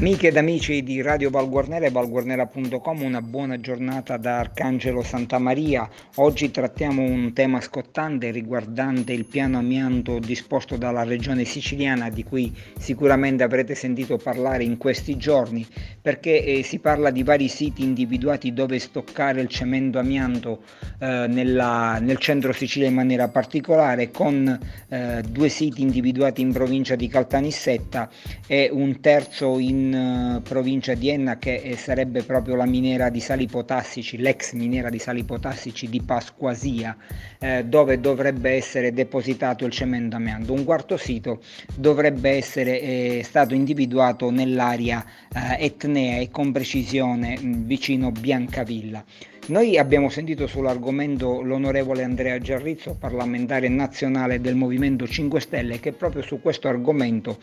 Amiche ed amici di Radio Valguarnera e valguarnera.com, una buona giornata da Arcangelo Santa Maria. Oggi trattiamo un tema scottante riguardante il piano amianto disposto dalla regione siciliana di cui sicuramente avrete sentito parlare in questi giorni perché eh, si parla di vari siti individuati dove stoccare il cemento amianto eh, nella, nel centro Sicilia in maniera particolare con eh, due siti individuati in provincia di Caltanissetta e un terzo in eh, provincia di Enna che eh, sarebbe proprio la miniera di sali potassici, l'ex miniera di sali potassici di Pasquasia, eh, dove dovrebbe essere depositato il cemento amianto. Un quarto sito dovrebbe essere eh, stato individuato nell'area eh, etnea e con precisione mh, vicino Biancavilla. Noi abbiamo sentito sull'argomento l'onorevole Andrea Giarrizzo, parlamentare nazionale del Movimento 5 Stelle, che proprio su questo argomento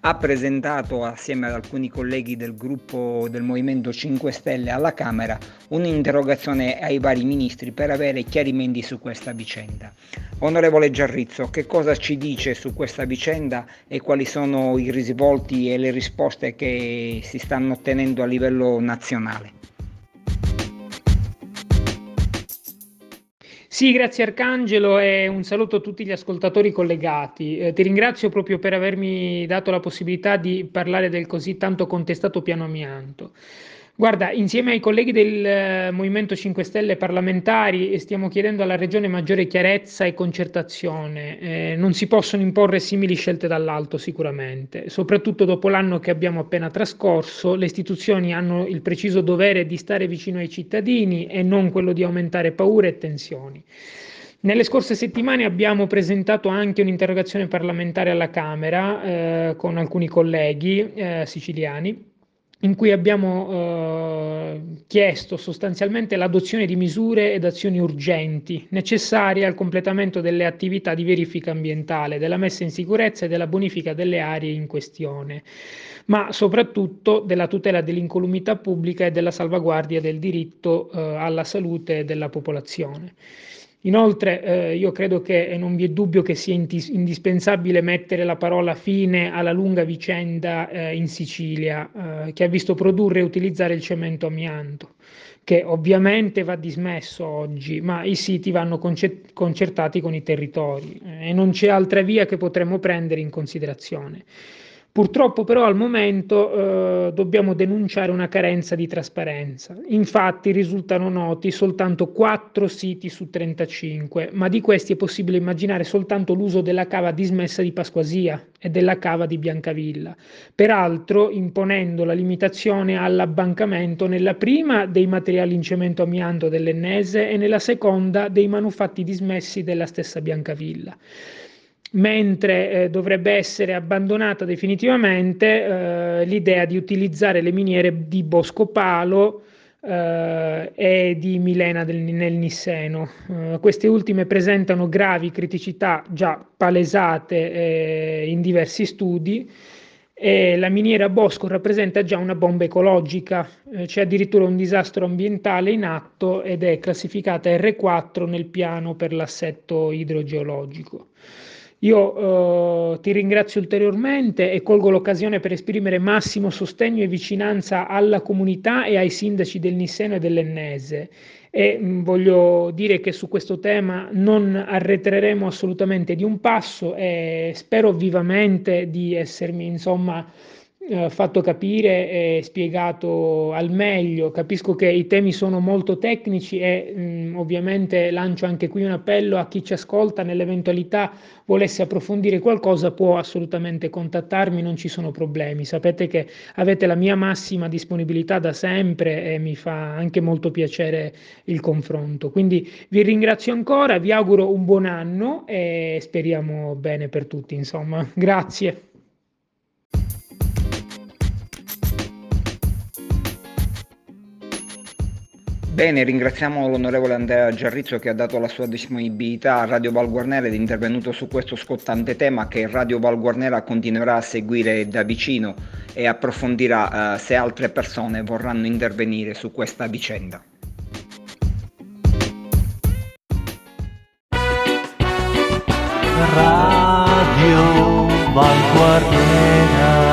ha presentato assieme ad alcuni colleghi del gruppo del Movimento 5 Stelle alla Camera un'interrogazione ai vari ministri per avere chiarimenti su questa vicenda. Onorevole Giarrizzo, che cosa ci dice su questa vicenda e quali sono i risvolti e le risposte che si stanno ottenendo a livello nazionale? Sì, grazie Arcangelo e un saluto a tutti gli ascoltatori collegati. Eh, ti ringrazio proprio per avermi dato la possibilità di parlare del così tanto contestato piano amianto. Guarda, insieme ai colleghi del eh, Movimento 5 Stelle parlamentari stiamo chiedendo alla Regione maggiore chiarezza e concertazione. Eh, non si possono imporre simili scelte dall'alto sicuramente, soprattutto dopo l'anno che abbiamo appena trascorso, le istituzioni hanno il preciso dovere di stare vicino ai cittadini e non quello di aumentare paure e tensioni. Nelle scorse settimane abbiamo presentato anche un'interrogazione parlamentare alla Camera eh, con alcuni colleghi eh, siciliani in cui abbiamo eh, chiesto sostanzialmente l'adozione di misure ed azioni urgenti necessarie al completamento delle attività di verifica ambientale, della messa in sicurezza e della bonifica delle aree in questione, ma soprattutto della tutela dell'incolumità pubblica e della salvaguardia del diritto eh, alla salute della popolazione. Inoltre eh, io credo che non vi è dubbio che sia indispensabile mettere la parola fine alla lunga vicenda eh, in Sicilia eh, che ha visto produrre e utilizzare il cemento amianto, che ovviamente va dismesso oggi, ma i siti vanno concertati con i territori eh, e non c'è altra via che potremmo prendere in considerazione. Purtroppo però al momento eh, dobbiamo denunciare una carenza di trasparenza. Infatti risultano noti soltanto 4 siti su 35, ma di questi è possibile immaginare soltanto l'uso della cava dismessa di Pasquasia e della cava di Biancavilla, peraltro imponendo la limitazione all'abbancamento nella prima dei materiali in cemento amianto dell'Ennese e nella seconda dei manufatti dismessi della stessa Biancavilla mentre eh, dovrebbe essere abbandonata definitivamente eh, l'idea di utilizzare le miniere di Bosco Palo eh, e di Milena del, nel Nisseno. Eh, queste ultime presentano gravi criticità già palesate eh, in diversi studi e la miniera Bosco rappresenta già una bomba ecologica, eh, c'è addirittura un disastro ambientale in atto ed è classificata R4 nel piano per l'assetto idrogeologico. Io eh, ti ringrazio ulteriormente e colgo l'occasione per esprimere massimo sostegno e vicinanza alla comunità e ai sindaci del Nisseno e dell'Ennese. E mh, mm, voglio dire che su questo tema non arretreremo assolutamente di un passo e spero vivamente di essermi insomma eh, fatto capire e spiegato al meglio. Capisco che i temi sono molto tecnici e mh, mm, ovviamente lancio anche qui un appello a chi ci ascolta nell'eventualità volesse approfondire qualcosa può assolutamente contattarmi, non ci sono problemi. Sapete che avete la mia massima disponibilità da sempre e mi fa anche molto piacere il confronto. Quindi vi ringrazio ancora, vi auguro un buon anno e speriamo bene per tutti, insomma. Grazie. Bene, ringraziamo l'onorevole Andrea Giarrizzo che ha dato la sua disponibilità a Radio Val Guarnera ed è intervenuto su questo scottante tema che Radio Val Guarnera continuerà a seguire da vicino e approfondirà eh, se altre persone vorranno intervenire su questa vicenda. Radio Val Guarnera